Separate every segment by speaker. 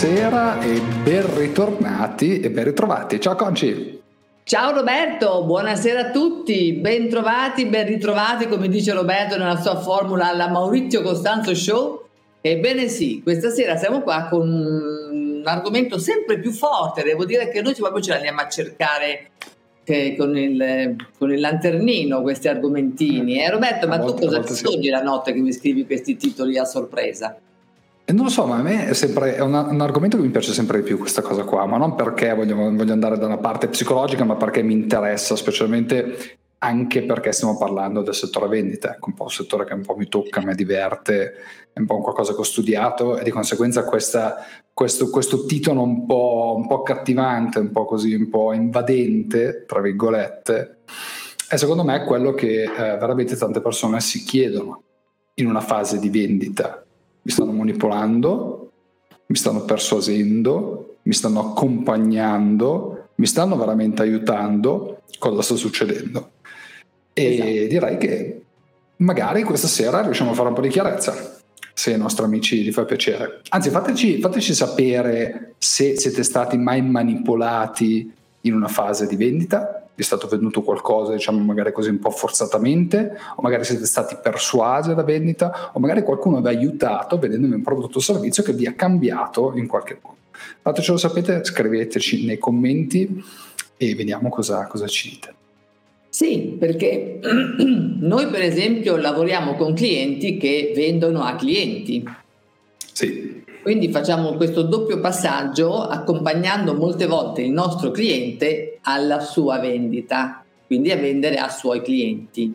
Speaker 1: buonasera e ben ritornati e ben ritrovati. Ciao Conci!
Speaker 2: Ciao Roberto, buonasera a tutti, ben trovati, ben ritrovati come dice Roberto nella sua formula alla Maurizio Costanzo Show. Ebbene sì, questa sera siamo qua con un argomento sempre più forte, devo dire che noi proprio ce l'andiamo a cercare con il, con il, lanternino questi argomentini. Eh, Roberto, ma tu cosa ti studi la notte che mi scrivi questi titoli a sorpresa?
Speaker 1: E non lo so, ma a me è, sempre, è un, un, argomento che mi piace sempre di più questa cosa qua, ma non perché voglio, voglio andare da una parte psicologica, ma perché mi interessa, specialmente anche perché stiamo parlando del settore vendita, ecco, un po' un settore che un po' mi tocca, mi diverte, è un po' qualcosa che ho studiato e di conseguenza questa, questo, questo, titolo un po', un po' accattivante, un po' così, un po' invadente, tra virgolette, è secondo me quello che eh, veramente tante persone si chiedono in una fase di vendita mi stanno manipolando, mi stanno persuasendo, mi stanno accompagnando, mi stanno veramente aiutando, cosa sta succedendo? E esatto. direi che magari questa sera riusciamo a fare un po' di chiarezza, se ai nostri amici gli fa piacere. Anzi, fateci, fateci sapere se siete stati mai manipolati in una fase di vendita è stato venduto qualcosa, diciamo magari così un po' forzatamente, o magari siete stati persuasi alla vendita, o magari qualcuno vi ha aiutato vendendovi un prodotto o servizio che vi ha cambiato in qualche modo. Fatecelo sapete, scriveteci nei commenti e vediamo cosa, cosa ci dite.
Speaker 2: Sì, perché noi per esempio lavoriamo con clienti che vendono a clienti.
Speaker 1: Sì.
Speaker 2: Quindi facciamo questo doppio passaggio accompagnando molte volte il nostro cliente alla sua vendita, quindi a vendere a suoi clienti.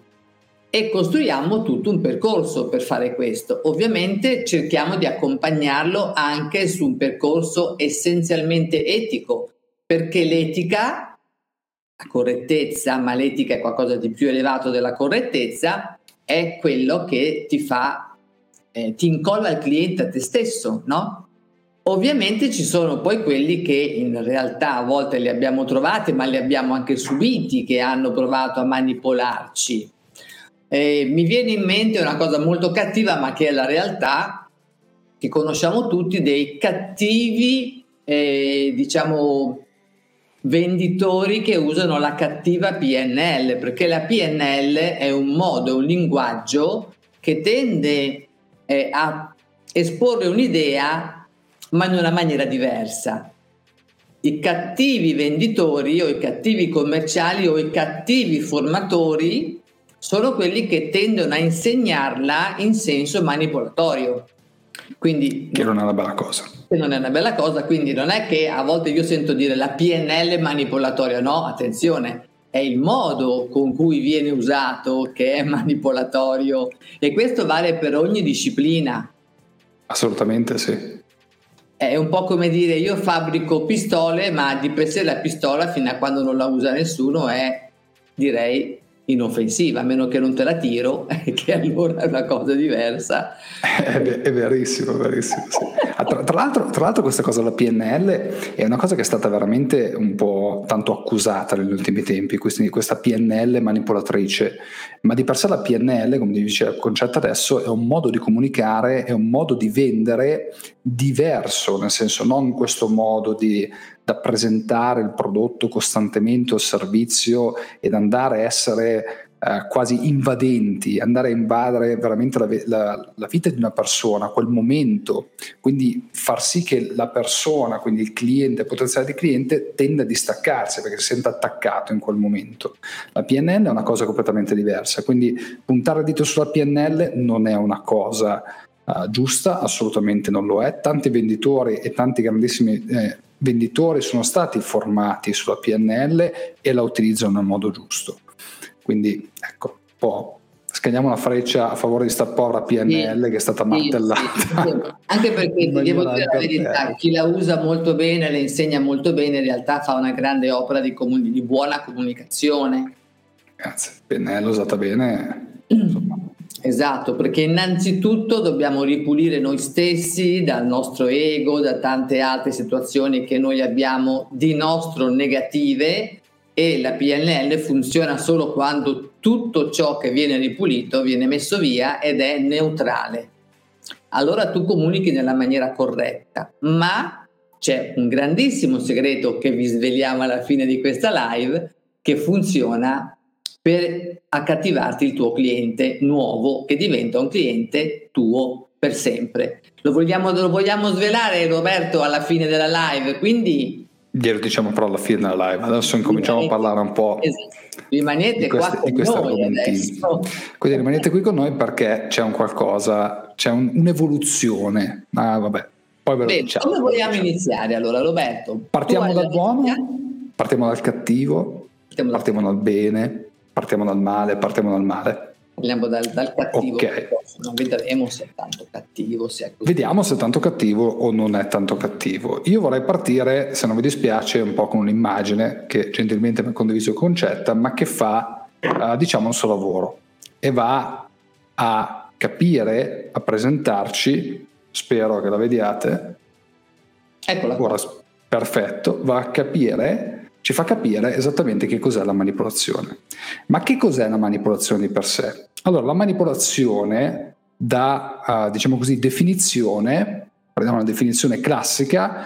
Speaker 2: E costruiamo tutto un percorso per fare questo. Ovviamente cerchiamo di accompagnarlo anche su un percorso essenzialmente etico, perché l'etica, la correttezza, ma l'etica è qualcosa di più elevato della correttezza, è quello che ti fa eh, ti incolla il cliente a te stesso, no? Ovviamente ci sono poi quelli che in realtà a volte li abbiamo trovati, ma li abbiamo anche subiti, che hanno provato a manipolarci. Eh, mi viene in mente una cosa molto cattiva, ma che è la realtà, che conosciamo tutti, dei cattivi, eh, diciamo, venditori che usano la cattiva PNL, perché la PNL è un modo, un linguaggio che tende eh, a esporre un'idea ma in una maniera diversa. I cattivi venditori o i cattivi commerciali o i cattivi formatori sono quelli che tendono a insegnarla in senso manipolatorio. Quindi,
Speaker 1: che non è una bella cosa.
Speaker 2: Che non è una bella cosa, quindi non è che a volte io sento dire la PNL manipolatoria, no, attenzione, è il modo con cui viene usato che è manipolatorio e questo vale per ogni disciplina.
Speaker 1: Assolutamente sì.
Speaker 2: È un po' come dire io fabbrico pistole, ma di per sé la pistola fino a quando non la usa nessuno è direi inoffensiva, a meno che non te la tiro, che allora è una cosa diversa.
Speaker 1: È, è verissimo, verissimo. Sì. Ah, tra, tra, l'altro, tra, l'altro, questa cosa della PNL è una cosa che è stata veramente un po' tanto accusata negli ultimi tempi, questa PNL manipolatrice, ma di per sé la PNL, come dice il concetto adesso, è un modo di comunicare, è un modo di vendere diverso, nel senso non questo modo di da presentare il prodotto costantemente o il servizio ed andare a essere eh, quasi invadenti, andare a invadere veramente la, la, la, vita di una persona, quel momento, quindi far sì che la persona, quindi il cliente, il potenziale di cliente, tenda a distaccarsi perché si sente attaccato in quel momento. La PNL è una cosa completamente diversa, quindi puntare il dito sulla PNL non è una cosa Uh, giusta, assolutamente non lo è. Tanti venditori e tanti grandissimi eh, venditori sono stati formati sulla PNL e la utilizzano nel modo giusto. Quindi ecco, un po' scagliamo una freccia a favore di sta povera PNL sì, che è stata martellata. Sì,
Speaker 2: sì, Anche perché devo dire la verità, chi la usa molto bene, le insegna molto bene, in realtà fa una grande opera di, comuni- di buona comunicazione.
Speaker 1: Grazie, PNL usata bene, insomma,
Speaker 2: Esatto, perché innanzitutto dobbiamo ripulire noi stessi dal nostro ego, da tante altre situazioni che noi abbiamo di nostro negative e la PNL funziona solo quando tutto ciò che viene ripulito viene messo via ed è neutrale. Allora tu comunichi nella maniera corretta, ma c'è un grandissimo segreto che vi sveliamo alla fine di questa live che funziona per accattivarti il tuo cliente nuovo che diventa un cliente tuo per sempre. Lo vogliamo, lo vogliamo svelare Roberto alla fine della live, quindi...
Speaker 1: Glielo diciamo però alla fine della live, adesso incominciamo rimanete, a parlare un po'...
Speaker 2: Esatto. Rimanete di questi, qua con noi adesso.
Speaker 1: Quindi rimanete qui con noi perché c'è un qualcosa, c'è un, un'evoluzione. Ah, vabbè,
Speaker 2: poi ve lo Beh, diciamo. Come vogliamo iniziare allora, Roberto?
Speaker 1: Partiamo dal buono, partiamo dal cattivo, partiamo, partiamo dal bene, partiamo dal male, partiamo dal male.
Speaker 2: Parliamo dal, dal cattivo, okay. non vedremo se è tanto cattivo. Se è
Speaker 1: così. Vediamo se è tanto cattivo o non è tanto cattivo. Io vorrei partire, se non vi dispiace, un po' con un'immagine che gentilmente mi ha condiviso Concetta, ma che fa, uh, diciamo, un suo lavoro e va a capire, a presentarci spero che la vediate.
Speaker 2: Eccola.
Speaker 1: Ora, perfetto, va a capire, ci fa capire esattamente che cos'è la manipolazione. Ma che cos'è la manipolazione di per sé? Allora, la manipolazione da, uh, diciamo così, definizione, prendiamo una definizione classica,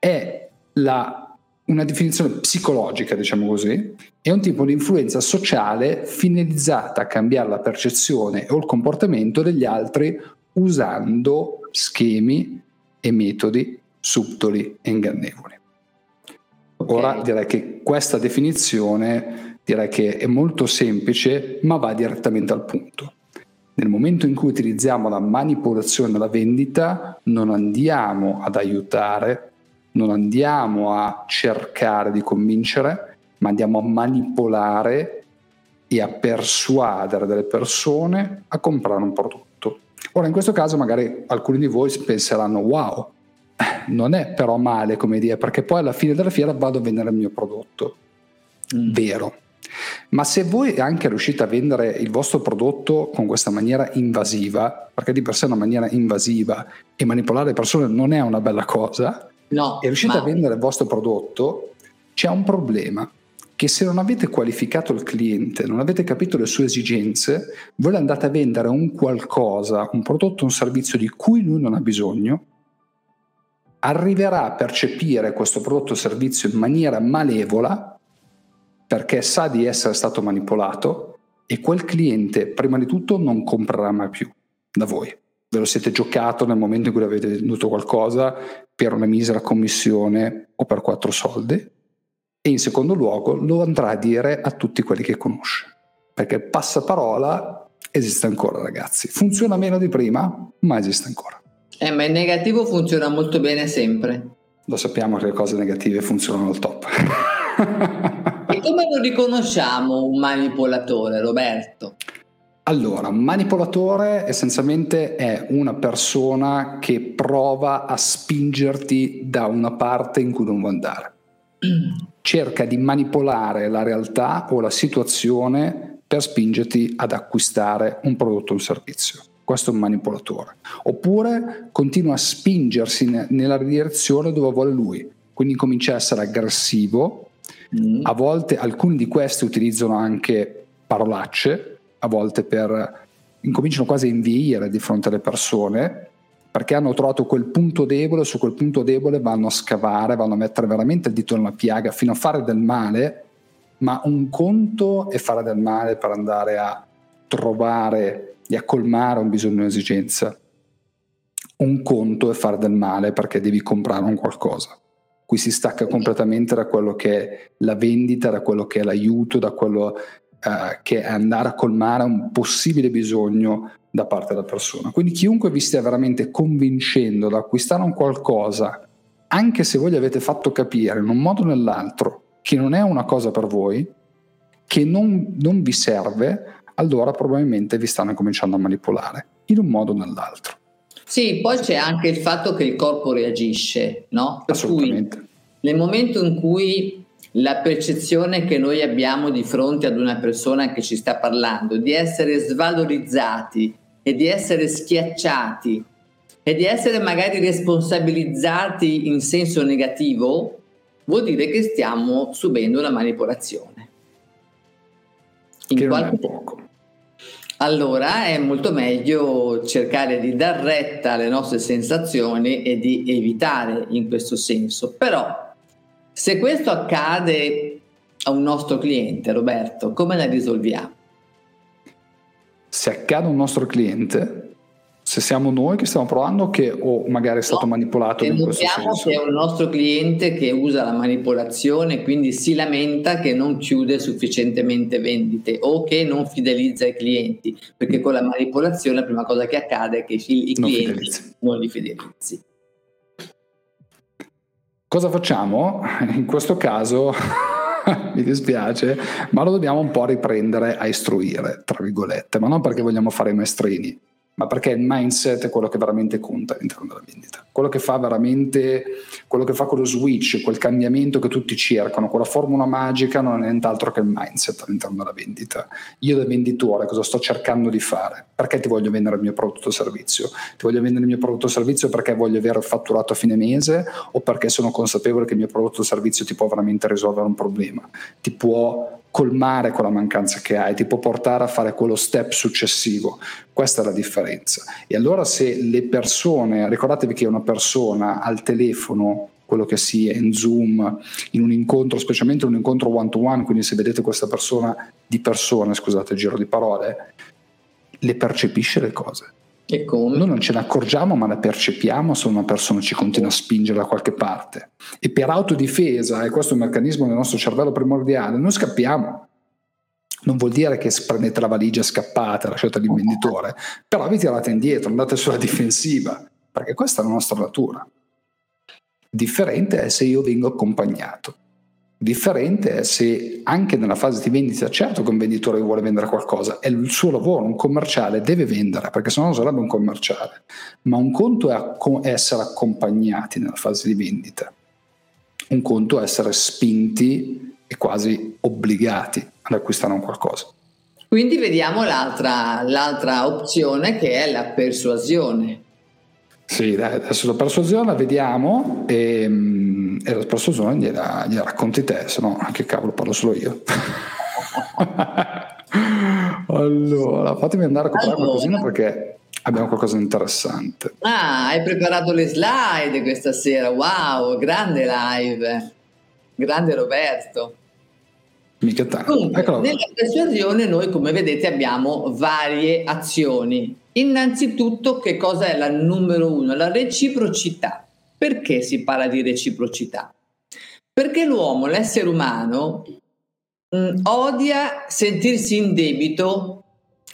Speaker 1: è la, una definizione psicologica, diciamo così, è un tipo di influenza sociale finalizzata a cambiare la percezione o il comportamento degli altri usando schemi e metodi subdoli e ingannevoli. Ora okay. direi che questa definizione direi che è molto semplice ma va direttamente al punto. Nel momento in cui utilizziamo la manipolazione alla vendita non andiamo ad aiutare, non andiamo a cercare di convincere, ma andiamo a manipolare e a persuadere delle persone a comprare un prodotto. Ora, in questo caso, magari alcuni di voi penseranno: wow, non è però male come idea, perché poi alla fine della fiera vado a vendere il mio prodotto. Mm. Vero. Ma se voi anche riuscite a vendere il vostro prodotto con questa maniera invasiva, perché di per sé è una maniera invasiva e manipolare le persone non è una bella cosa,
Speaker 2: no,
Speaker 1: e riuscite ma... a vendere il vostro prodotto, c'è un problema che se non avete qualificato il cliente, non avete capito le sue esigenze, voi andate a vendere un qualcosa, un prodotto, un servizio di cui lui non ha bisogno, arriverà a percepire questo prodotto o servizio in maniera malevola perché sa di essere stato manipolato e quel cliente prima di tutto non comprerà mai più da voi. Ve lo siete giocato nel momento in cui avete venduto qualcosa per una misera commissione o per quattro soldi e in secondo luogo lo andrà a dire a tutti quelli che conosce. Perché passaparola esiste ancora, ragazzi. Funziona meno di prima, ma esiste ancora.
Speaker 2: Eh, ma il negativo funziona molto bene sempre.
Speaker 1: Lo sappiamo che le cose negative funzionano al top.
Speaker 2: e come lo riconosciamo un manipolatore, Roberto?
Speaker 1: Allora, un manipolatore essenzialmente è una persona che prova a spingerti da una parte in cui non vuoi andare. cerca di manipolare la realtà o la situazione per spingerti ad acquistare un prodotto o un servizio. Questo è un manipolatore. Oppure continua a spingersi nella direzione dove vuole lui, quindi comincia a essere aggressivo. Mm. A volte alcuni di questi utilizzano anche parolacce, a volte per incominciano quasi a inviare di fronte alle persone perché hanno trovato quel punto debole, su quel punto debole vanno a scavare, vanno a mettere veramente il dito nella piaga fino a fare del male, ma un conto è fare del male per andare a trovare e a colmare un bisogno e un'esigenza. Un conto è fare del male perché devi comprare un qualcosa. Qui si stacca completamente da quello che è la vendita, da quello che è l'aiuto, da quello eh, che è andare a colmare un possibile bisogno da parte della persona. Quindi chiunque vi stia veramente convincendo ad acquistare un qualcosa, anche se voi gli avete fatto capire in un modo o nell'altro che non è una cosa per voi, che non, non vi serve, allora probabilmente vi stanno cominciando a manipolare in un modo o nell'altro.
Speaker 2: Sì, poi c'è anche il fatto che il corpo reagisce, no?
Speaker 1: Per Assolutamente.
Speaker 2: Cui, nel momento in cui la percezione che noi abbiamo di fronte ad una persona che ci sta parlando, di essere svalorizzati, e di essere schiacciati e di essere magari responsabilizzati in senso negativo, vuol dire che stiamo subendo una manipolazione.
Speaker 1: In che qualche... non è poco.
Speaker 2: Allora è molto meglio cercare di dar retta alle nostre sensazioni e di evitare in questo senso. Però se questo accade a un nostro cliente, Roberto, come la risolviamo?
Speaker 1: Se accade a un nostro cliente, se siamo noi che stiamo provando che, o magari è stato no, manipolato in questo senso.
Speaker 2: che è un nostro cliente che usa la manipolazione quindi si lamenta che non chiude sufficientemente vendite o che non fidelizza i clienti perché con la manipolazione la prima cosa che accade è che i, clienti non, fidelizzi. non li fidelizzi
Speaker 1: cosa facciamo? in questo caso mi dispiace, ma lo dobbiamo un po' riprendere a istruire, tra virgolette, ma non perché vogliamo fare i maestrini, ma perché il mindset è quello che veramente conta all'interno della vendita. Quello che fa veramente, quello che fa quello switch, quel cambiamento che tutti cercano, quella formula magica non è nient'altro che il mindset all'interno della vendita. Io da venditore cosa sto cercando di fare? Perché ti voglio vendere il mio prodotto o servizio? Ti voglio vendere il mio prodotto o servizio perché voglio avere fatturato a fine mese o perché sono consapevole che il mio prodotto o servizio ti può veramente risolvere un problema? Ti può colmare quella mancanza che hai, ti può portare a fare quello step successivo. Questa è la differenza. E allora se le persone, ricordatevi che una persona al telefono, quello che sia in Zoom, in un incontro, specialmente un incontro one to one, quindi se vedete questa persona di persona, scusate il giro di parole, le percepisce le cose
Speaker 2: e come?
Speaker 1: Noi non ce ne accorgiamo, ma la percepiamo se una persona ci continua a spingere da qualche parte. E per autodifesa, e questo è un meccanismo del nostro cervello primordiale, noi scappiamo. Non vuol dire che prendete la valigia e scappate, lasciate l'imprenditore, però vi tirate indietro, andate sulla difensiva, perché questa è la nostra natura. Differente è se io vengo accompagnato. Differente è se anche nella fase di vendita, certo che un venditore vuole vendere qualcosa, è il suo lavoro, un commerciale deve vendere, perché se no non sarebbe un commerciale, ma un conto è essere accompagnati nella fase di vendita, un conto è essere spinti e quasi obbligati ad acquistare un qualcosa.
Speaker 2: Quindi vediamo l'altra, l'altra opzione che è la persuasione.
Speaker 1: Sì, dai, adesso la persuasione la vediamo e, mm, e la persuasione gliela, gliela racconti te, se no che cavolo parlo solo io. allora, fatemi andare a comprare allora. qualcosina perché abbiamo qualcosa di interessante.
Speaker 2: Ah, hai preparato le slide questa sera, wow, grande live, grande Roberto.
Speaker 1: Mica tanto.
Speaker 2: Comunque, nella persuasione noi come vedete abbiamo varie azioni Innanzitutto, che cosa è la numero uno? La reciprocità. Perché si parla di reciprocità? Perché l'uomo, l'essere umano, mh, mm, odia sentirsi in debito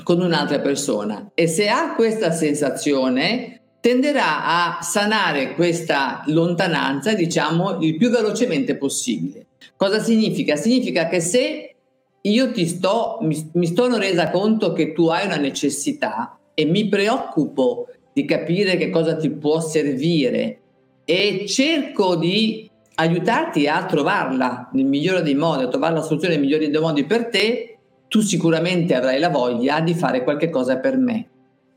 Speaker 2: con un'altra persona e se ha questa sensazione tenderà a sanare questa lontananza, diciamo, il più velocemente possibile. Cosa significa? Significa che se io ti sto, mi, mi sono resa conto che tu hai una necessità, e mi preoccupo di capire che cosa ti può servire e cerco di aiutarti a trovarla nel migliore dei modi, a trovare la soluzione nel migliore dei modi per te, tu sicuramente avrai la voglia di fare qualche cosa per me.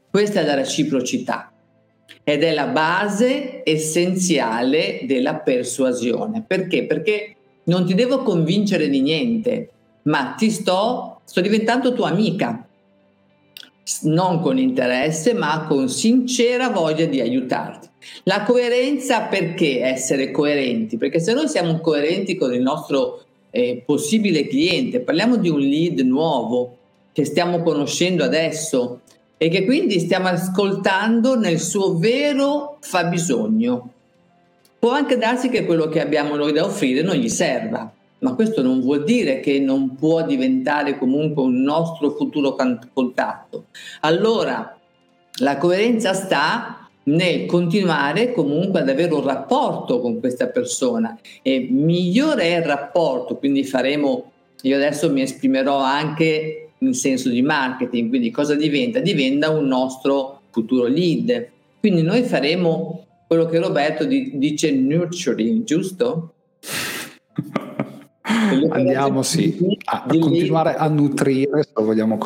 Speaker 2: Questa è la reciprocità ed è la base essenziale della persuasione. Perché? Perché non ti devo convincere di niente, ma ti sto, sto diventando tua amica non con interesse, ma con sincera voglia di aiutarti. La coerenza perché essere coerenti? Perché se noi siamo coerenti con il nostro eh, possibile cliente, parliamo di un lead nuovo che stiamo conoscendo adesso e che quindi stiamo ascoltando nel suo vero fabbisogno. Può anche darsi che quello che abbiamo noi da offrire non gli serva, ma questo non vuol dire che non può diventare comunque un nostro futuro contatto. Allora, la coerenza sta nel continuare comunque ad avere un rapporto con questa persona e migliore è il rapporto, quindi faremo, io adesso mi esprimerò anche in senso di marketing, quindi cosa diventa? Diventa un nostro futuro lead. Quindi noi faremo quello che Roberto dice nurturing, giusto?
Speaker 1: Andiamo sì, a, a continuare a nutrire, se vogliamo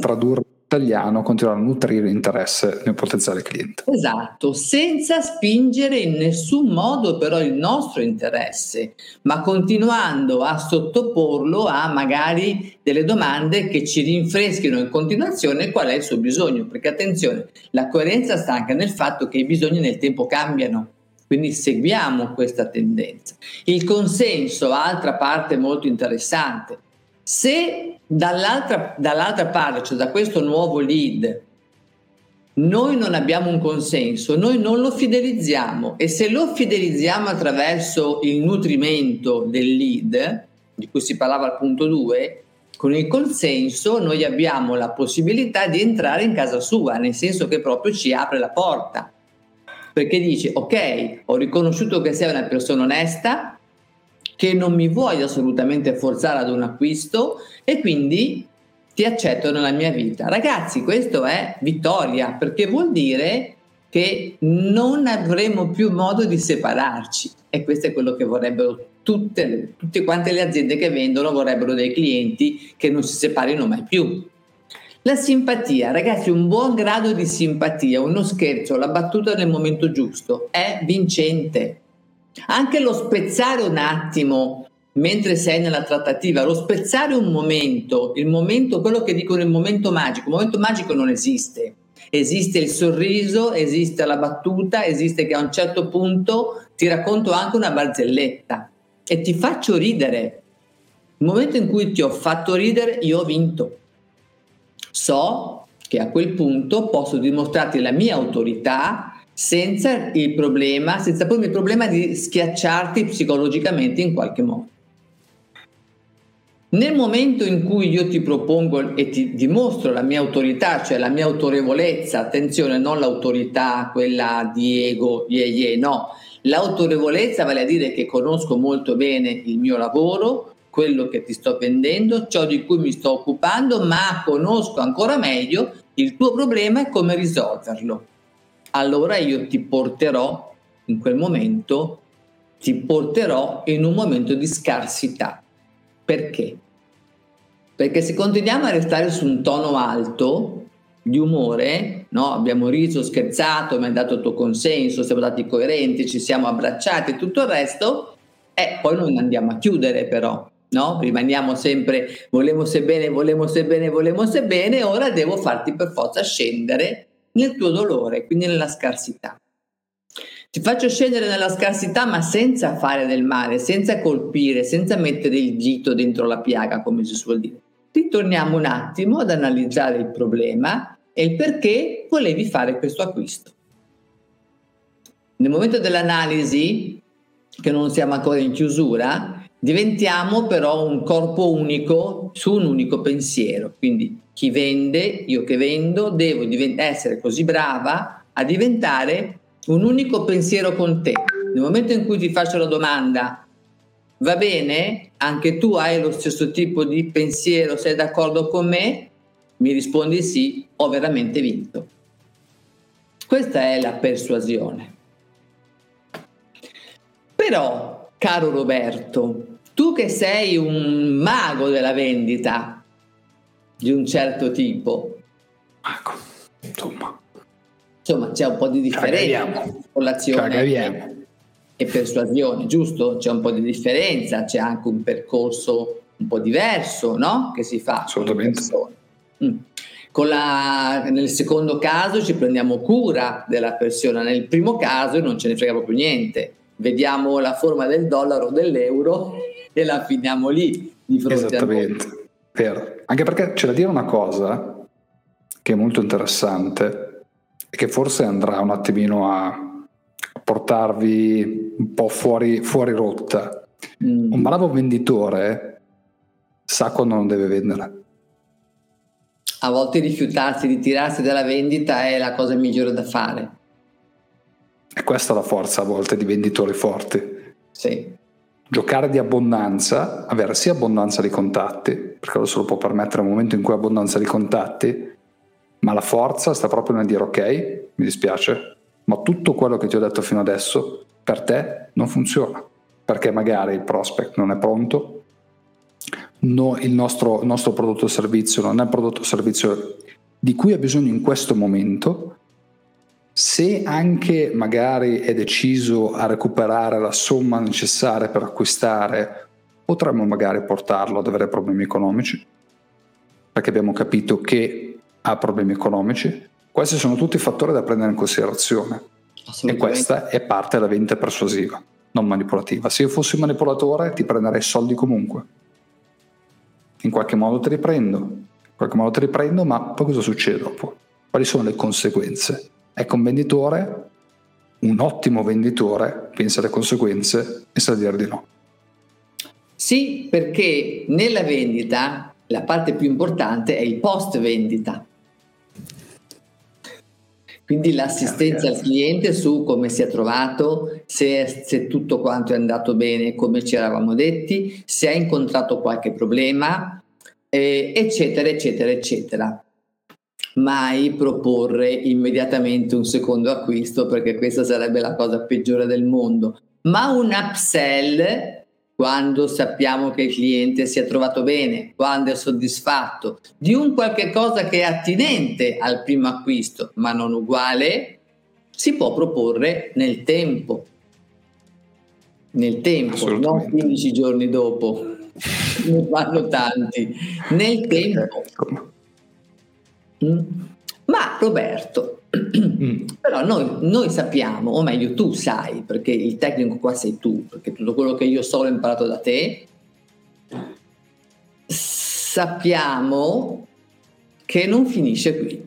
Speaker 1: tradurre italiano continuare a nutrire l'interesse del potenziale cliente.
Speaker 2: Esatto, senza spingere in nessun modo però il nostro interesse, ma continuando a sottoporlo a magari delle domande che ci rinfreschino in continuazione qual è il suo bisogno, perché attenzione, la coerenza sta anche nel fatto che i bisogni nel tempo cambiano. Quindi seguiamo questa tendenza. Il consenso, altra parte molto interessante. Se dall'altra, dall'altra parte, cioè da questo nuovo lead, noi non abbiamo un consenso, noi non lo fidelizziamo e se lo fidelizziamo attraverso il nutrimento del lead, di cui si parlava al punto 2, con il consenso noi abbiamo la possibilità di entrare in casa sua, nel senso che proprio ci apre la porta, perché dice ok, ho riconosciuto che sei una persona onesta, che non mi vuoi assolutamente forzare ad un acquisto e quindi ti accetto nella mia vita. Ragazzi, questo è vittoria perché vuol dire che non avremo più modo di separarci e questo è quello che vorrebbero tutte, tutte quante le aziende che vendono, vorrebbero dei clienti che non si separino mai più. La simpatia, ragazzi, un buon grado di simpatia, uno scherzo, la battuta nel momento giusto è vincente. Anche lo spezzare un attimo mentre sei nella trattativa, lo spezzare un momento, il momento, quello che dicono il momento magico, il momento magico non esiste. Esiste il sorriso, esiste la battuta, esiste che a un certo punto ti racconto anche una barzelletta e ti faccio ridere. Il momento in cui ti ho fatto ridere, io ho vinto. So che a quel punto posso dimostrarti la mia autorità senza il problema, senza poi il problema di schiacciarti psicologicamente in qualche modo. Nel momento in cui io ti propongo e ti dimostro la mia autorità, cioè la mia autorevolezza, attenzione, non l'autorità, quella di ego, ye, ye, no, l'autorevolezza vale a dire che conosco molto bene il mio lavoro, quello che ti sto vendendo, ciò di cui mi sto occupando, ma conosco ancora meglio il tuo problema e come risolverlo allora io ti porterò in quel momento, ti porterò in un momento di scarsità. Perché? Perché se continuiamo a restare su un tono alto di umore, no? abbiamo riso, scherzato, mi hai dato il tuo consenso, siamo stati coerenti, ci siamo abbracciati e tutto il resto, e poi non andiamo a chiudere però. No? Rimaniamo sempre volemo se bene, volemo se bene, volemo se bene, ora devo farti per forza scendere nel tuo dolore, quindi nella scarsità. Ti faccio scendere nella scarsità ma senza fare del male, senza colpire, senza mettere il dito dentro la piaga, come si suol dire. Ritorniamo un attimo ad analizzare il problema e il perché volevi fare questo acquisto. Nel momento dell'analisi, che non siamo ancora in chiusura, diventiamo però un corpo unico su un unico pensiero. Quindi chi vende, io che vendo, devo divent- essere così brava a diventare un unico pensiero con te. Nel momento in cui ti faccio la domanda, va bene, anche tu hai lo stesso tipo di pensiero, sei d'accordo con me? Mi rispondi sì, ho veramente vinto. Questa è la persuasione. Però, caro Roberto, tu che sei un mago della vendita, di un certo tipo.
Speaker 1: Ecco, insomma.
Speaker 2: Insomma, c'è un po' di differenza con l'azione e persuasione, giusto? C'è un po' di differenza, c'è anche un percorso un po' diverso, no? Che si fa.
Speaker 1: Assolutamente.
Speaker 2: Mm. La, nel secondo caso ci prendiamo cura della persona, nel primo caso non ce ne frega proprio niente. Vediamo la forma del dollaro o dell'euro e la finiamo lì di fronte
Speaker 1: Esattamente. a noi. Vero. Anche perché c'è da dire una cosa che è molto interessante e che forse andrà un attimino a portarvi un po' fuori, fuori rotta. Mm. Un bravo venditore sa quando non deve vendere.
Speaker 2: A volte rifiutarsi di tirarsi dalla vendita è la cosa migliore da fare.
Speaker 1: E questa è la forza a volte di venditori forti.
Speaker 2: Sì
Speaker 1: giocare di abbondanza, avere sia abbondanza di contatti, perché lo se lo può permettere nel momento in cui abbondanza di contatti, ma la forza sta proprio nel dire ok, mi dispiace, ma tutto quello che ti ho detto fino adesso per te non funziona, perché magari il prospect non è pronto, no, il, nostro, il nostro prodotto o servizio non è prodotto o servizio di cui ha bisogno in questo momento, se anche magari è deciso a recuperare la somma necessaria per acquistare, potremmo magari portarlo ad avere problemi economici, perché abbiamo capito che ha problemi economici. Questi sono tutti fattori da prendere in considerazione e questa è parte della vendita persuasiva, non manipolativa. Se io fossi un manipolatore ti prenderei soldi comunque. In qualche modo te li prendo, in qualche modo te li prendo, ma poi cosa succede dopo? Quali sono le conseguenze? Ecco, un venditore, un ottimo venditore, pensa alle conseguenze e sa dire di no.
Speaker 2: Sì, perché nella vendita la parte più importante è il post vendita. Quindi l'assistenza al cliente su come si è trovato, se, se, tutto quanto è andato bene come ci eravamo detti, se ha incontrato qualche problema, eh, eccetera, eccetera, eccetera. Mai proporre immediatamente un secondo acquisto perché questa sarebbe la cosa peggiore del mondo, ma un upsell quando sappiamo che il cliente si è trovato bene, quando è soddisfatto di un qualche cosa che è attinente al primo acquisto, ma non uguale, si può proporre nel tempo. Nel tempo, non 15 giorni dopo, ne fanno tanti. Nel tempo. Mm? Ma Roberto, mm. però noi, noi, sappiamo, o meglio tu sai, perché il tecnico qua sei tu, perché tutto quello che io so l'ho imparato da te, sappiamo che non finisce qui.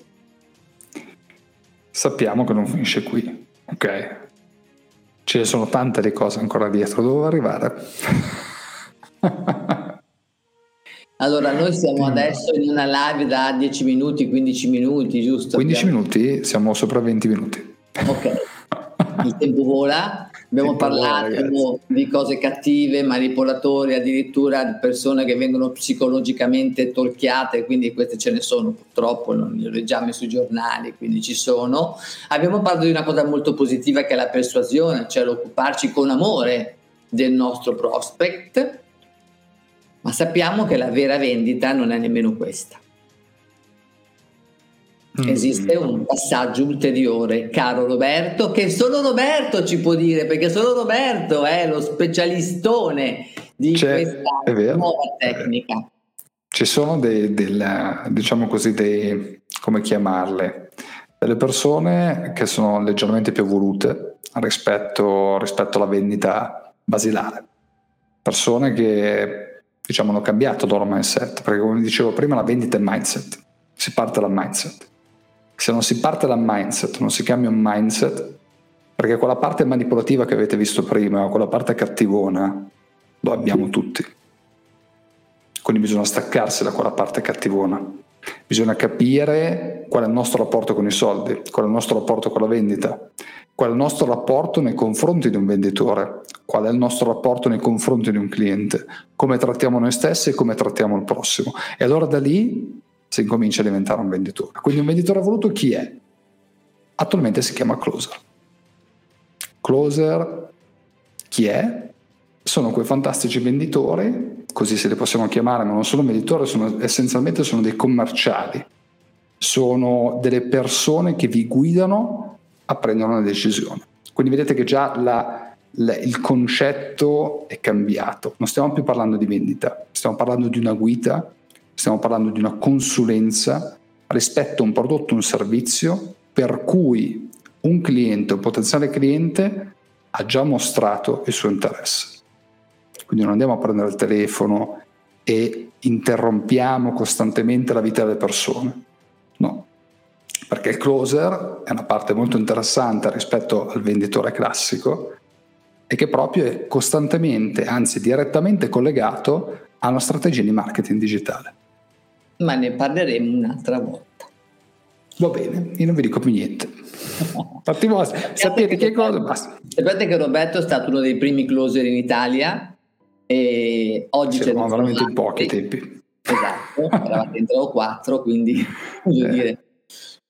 Speaker 1: Sappiamo che non finisce qui, ok? Ce ne sono tante le cose ancora dietro, dove arrivare?
Speaker 2: Allora, noi siamo adesso in una live da 10 minuti, 15 minuti, giusto?
Speaker 1: 15 Abbiamo... minuti, siamo sopra 20 minuti.
Speaker 2: Ok, il tempo vola, abbiamo parlato vola, di cose cattive, manipolatori, addirittura di persone che vengono psicologicamente torchiate, quindi queste ce ne sono purtroppo, non le leggiamo sui giornali, quindi ci sono. Abbiamo parlato di una cosa molto positiva che è la persuasione, cioè l'occuparci con amore del nostro prospect ma sappiamo che la vera vendita non è nemmeno questa. Mm. Esiste un passaggio ulteriore, caro Roberto, che solo Roberto ci può dire, perché solo Roberto è lo specialistone di C'è, questa nuova tecnica.
Speaker 1: Ci sono dei, della, diciamo così, dei, come chiamarle, delle persone che sono leggermente più evolute rispetto, rispetto alla vendita basilare. Persone che diciamo, hanno cambiato il loro mindset, perché come dicevo prima la vendita è mindset, si parte dal mindset. Se non si parte dal mindset, non si cambia un mindset, perché quella parte manipolativa che avete visto prima, quella parte cattivona, lo abbiamo tutti. Quindi bisogna staccarsi da quella parte cattivona. Bisogna capire qual è il nostro rapporto con i soldi, qual è il nostro rapporto con la vendita, qual è il nostro rapporto nei confronti di un venditore, qual è il nostro rapporto nei confronti di un cliente, come trattiamo noi stessi e come trattiamo il prossimo. E allora da lì si incomincia a diventare un venditore. Quindi un venditore voluto chi è? Attualmente si chiama closer. Closer chi è? Sono quei fantastici venditori, così se li possiamo chiamare, ma non sono venditori, sono, essenzialmente sono dei commerciali, sono delle persone che vi guidano a prendere una decisione. Quindi vedete che già la, la, il concetto è cambiato, non stiamo più parlando di vendita, stiamo parlando di una guida, stiamo parlando di una consulenza rispetto a un prodotto, un servizio per cui un cliente, un potenziale cliente ha già mostrato il suo interesse. Quindi non andiamo a prendere il telefono e interrompiamo costantemente la vita delle persone. Perché il closer è una parte molto interessante rispetto al venditore classico e che proprio è costantemente, anzi direttamente collegato a una strategia di marketing digitale.
Speaker 2: Ma ne parleremo un'altra volta.
Speaker 1: Va bene, io non vi dico più niente. Fattiamo, sapete che cosa basta.
Speaker 2: Sapete che Roberto è stato uno dei primi closer in Italia e oggi
Speaker 1: c'è veramente in pochi tempi.
Speaker 2: Esatto, eravate in tre o quattro, quindi voglio eh. dire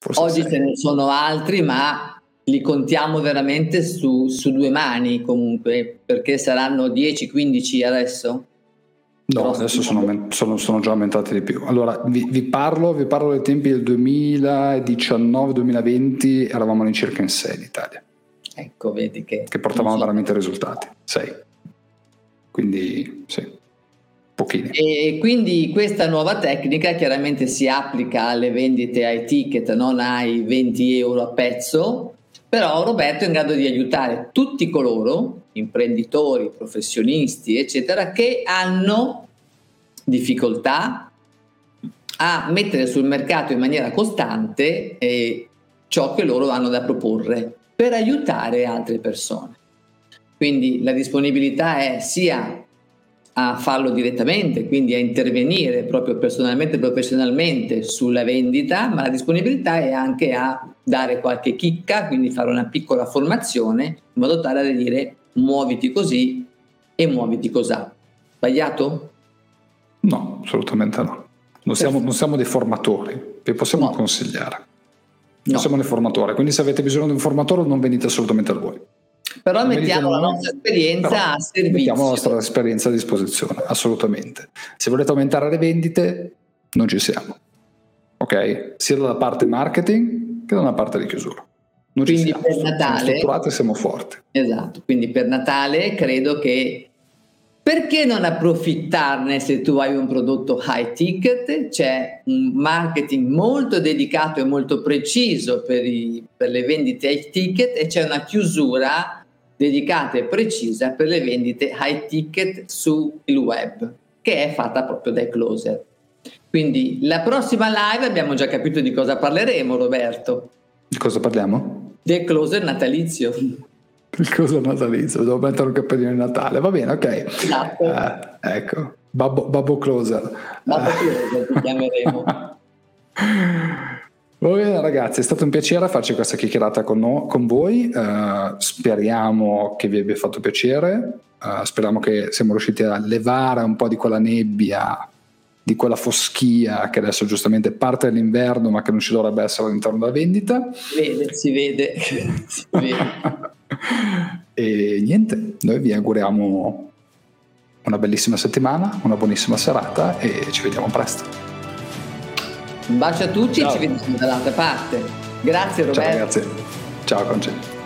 Speaker 2: Forse Oggi ce ne sono altri, ma li contiamo veramente su, su due mani comunque, perché saranno 10-15 adesso?
Speaker 1: No, adesso sono, sono, sono, già aumentati di più. Allora, vi, vi, parlo, vi parlo dei tempi del 2019-2020, eravamo all'incirca in 6 in Italia.
Speaker 2: Ecco, vedi che...
Speaker 1: Che portavamo veramente risultati, 6. Quindi, sì, pochini.
Speaker 2: E quindi questa nuova tecnica chiaramente si applica alle vendite ai ticket, non ai 20 euro a pezzo, però Roberto è in grado di aiutare tutti coloro, imprenditori, professionisti, eccetera, che hanno difficoltà a mettere sul mercato in maniera costante eh, ciò che loro hanno da proporre per aiutare altre persone. Quindi la disponibilità è sia a farlo direttamente, quindi a intervenire proprio personalmente e professionalmente sulla vendita, ma la disponibilità è anche a dare qualche chicca, quindi fare una piccola formazione in modo tale da dire muoviti così e muoviti cos'ha. Sbagliato?
Speaker 1: No, assolutamente no. Non siamo, non siamo dei formatori, vi possiamo no. consigliare. Non no. siamo dei formatori, quindi se avete bisogno di un formatore non venite assolutamente da voi.
Speaker 2: Però mettiamo la nostra esperienza a servizio.
Speaker 1: Mettiamo la nostra esperienza a disposizione, assolutamente. Se volete aumentare le vendite, non ci siamo. Ok? Sia dalla parte marketing che dalla parte di chiusura. Non
Speaker 2: quindi ci siamo. per Natale...
Speaker 1: Siamo siamo forti.
Speaker 2: Esatto, quindi per Natale credo che perché non approfittarne se tu hai un prodotto high ticket? C'è un marketing molto dedicato e molto preciso per, i, per le vendite high ticket e c'è una chiusura dedicata e precisa per le vendite high ticket sul web, che è fatta proprio dai closer. Quindi la prossima live abbiamo già capito di cosa parleremo, Roberto.
Speaker 1: Di cosa parliamo?
Speaker 2: Del closer natalizio.
Speaker 1: Il closer natalizio, devo mettere un cappellino di Natale, va bene, ok.
Speaker 2: Esatto.
Speaker 1: Eh, ecco, Babbo, Babbo Closer.
Speaker 2: Babbo Closer ti chiameremo.
Speaker 1: Va bene ragazzi, è stato un piacere farci questa chiacchierata con, no, con voi, uh, speriamo che vi abbia fatto piacere, uh, speriamo che siamo riusciti a levare un po' di quella nebbia, di quella foschia che adesso giustamente parte dell'inverno ma che non ci dovrebbe essere all'interno della vendita.
Speaker 2: Vede, si vede, si vede.
Speaker 1: e niente, noi vi auguriamo una bellissima settimana, una buonissima serata e ci vediamo presto.
Speaker 2: Un bacio a tutti Ciao. e ci vediamo dall'altra parte. Grazie Roberto.
Speaker 1: Ciao ragazzi. Ciao Conce.